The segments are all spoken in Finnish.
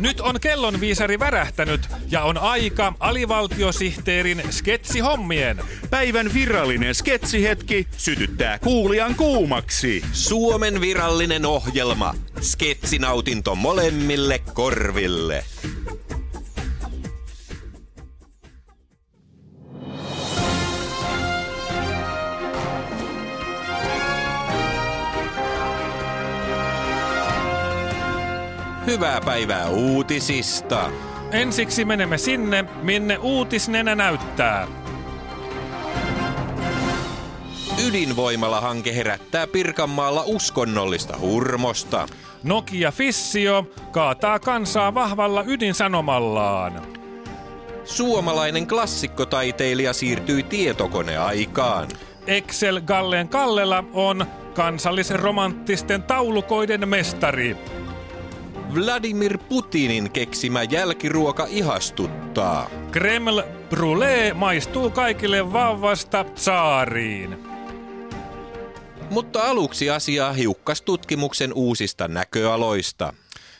Nyt on kellonviisari värähtänyt ja on aika alivaltiosihteerin sketsihommien. Päivän virallinen sketsihetki sytyttää kuulijan kuumaksi. Suomen virallinen ohjelma. Sketsinautinto molemmille korville. Hyvää päivää uutisista. Ensiksi menemme sinne, minne uutisnenä näyttää. Ydinvoimala-hanke herättää Pirkanmaalla uskonnollista hurmosta. Nokia Fissio kaataa kansaa vahvalla ydinsanomallaan. Suomalainen klassikkotaiteilija siirtyi tietokoneaikaan. Excel Gallen Kallela on kansallisromanttisten taulukoiden mestari. Vladimir Putinin keksimä jälkiruoka ihastuttaa. Kreml Brûlée maistuu kaikille vauvasta tsaariin. Mutta aluksi asiaa hiukkastutkimuksen uusista näköaloista.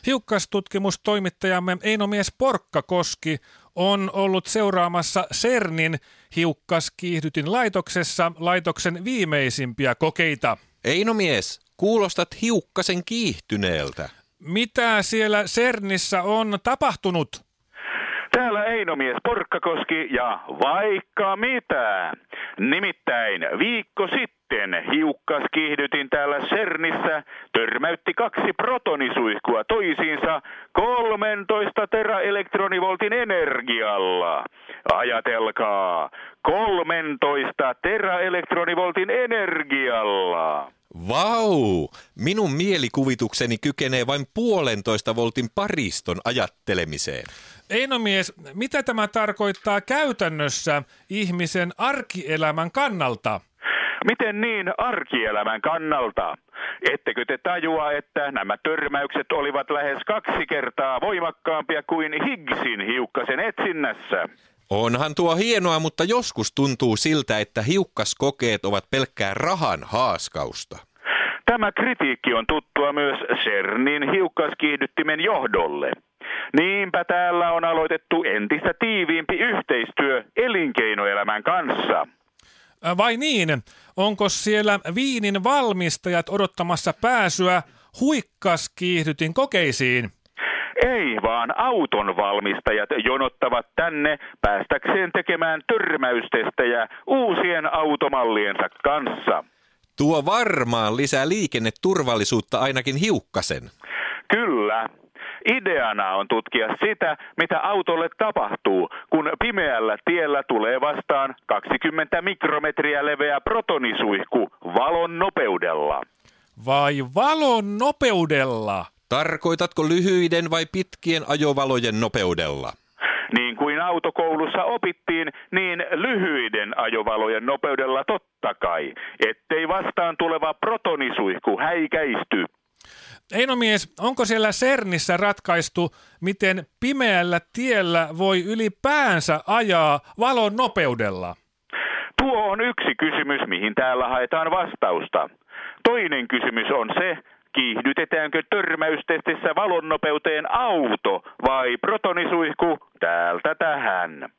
Hiukkastutkimustoimittajamme Einomies Porkkakoski on ollut seuraamassa CERNin hiukkaskiihdytin laitoksessa laitoksen viimeisimpiä kokeita. Einomies, kuulostat hiukkasen kiihtyneeltä. Mitä siellä CERNissä on tapahtunut? Täällä Einomies Porkkakoski ja vaikka mitä. Nimittäin viikko sitten hiukkas kiihdytin täällä CERNissä törmäytti kaksi protonisuihkua toisiinsa 13 teraelektronivoltin energialla. Ajatelkaa, 13 teraelektronivoltin energialla. Vau! Minun mielikuvitukseni kykenee vain puolentoista voltin pariston ajattelemiseen. Einomies, mitä tämä tarkoittaa käytännössä ihmisen arkielämän kannalta? Miten niin arkielämän kannalta? Ettekö te tajua, että nämä törmäykset olivat lähes kaksi kertaa voimakkaampia kuin Higgsin hiukkasen etsinnässä? Onhan tuo hienoa, mutta joskus tuntuu siltä, että hiukkaskokeet ovat pelkkää rahan haaskausta. Tämä kritiikki on tuttua myös CERNin hiukkaskiihdyttimen johdolle. Niinpä täällä on aloitettu entistä tiiviimpi yhteistyö elinkeinoelämän kanssa. Ä, Vai niin? Onko siellä viinin valmistajat odottamassa pääsyä huikkaskiihdytin kokeisiin? Ei, vaan auton valmistajat jonottavat tänne päästäkseen tekemään törmäystestejä uusien automalliensa kanssa. Tuo varmaan lisää liikenneturvallisuutta ainakin hiukkasen. Kyllä. Ideana on tutkia sitä, mitä autolle tapahtuu, kun pimeällä tiellä tulee vastaan 20 mikrometriä leveä protonisuihku valon nopeudella. Vai valon nopeudella? Tarkoitatko lyhyiden vai pitkien ajovalojen nopeudella? Niin kuin autokoulussa opittiin, niin lyhyiden ajovalojen nopeudella totta kai, ettei vastaan tuleva protonisuihku häikäisty. Einomies, onko siellä CERNissä ratkaistu, miten pimeällä tiellä voi ylipäänsä ajaa valon nopeudella? Tuo on yksi kysymys, mihin täällä haetaan vastausta. Toinen kysymys on se, kiihdytetäänkö törmäystestissä valon nopeuteen auto vai protonisuihku täältä tähän.